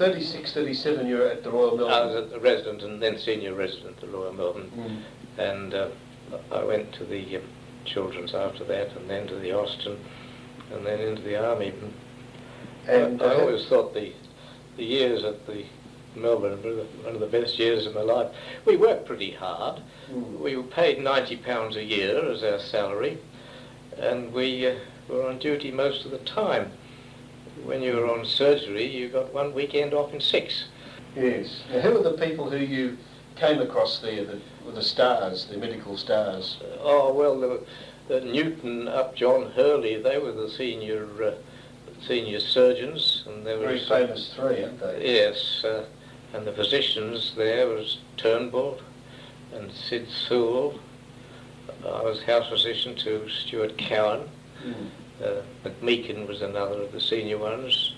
36, 37 you were at the Royal Melbourne. I was a resident and then senior resident at the Royal Melbourne, Mm. and uh, I went to the um, Children's after that, and then to the Austin, and then into the Army. And I, I uh, always thought the the years at the Melbourne were one of the best years of my life. We worked pretty hard. Mm. We were paid ninety pounds a year as our salary, and we uh, were on duty most of the time. When you were on surgery, you got one weekend off in six. Yes. Now, who were the people who you came across there that were the stars, the medical stars? Oh well, were, uh, Newton Upjohn Hurley. They were the senior uh, senior surgeons, and they were Very famous three, aren't they? yes, uh, and the physicians there was Turnbull and Sid Sewell. I was house physician to Stuart Cowan. Mm. Uh, McMeekin was another of the senior ones.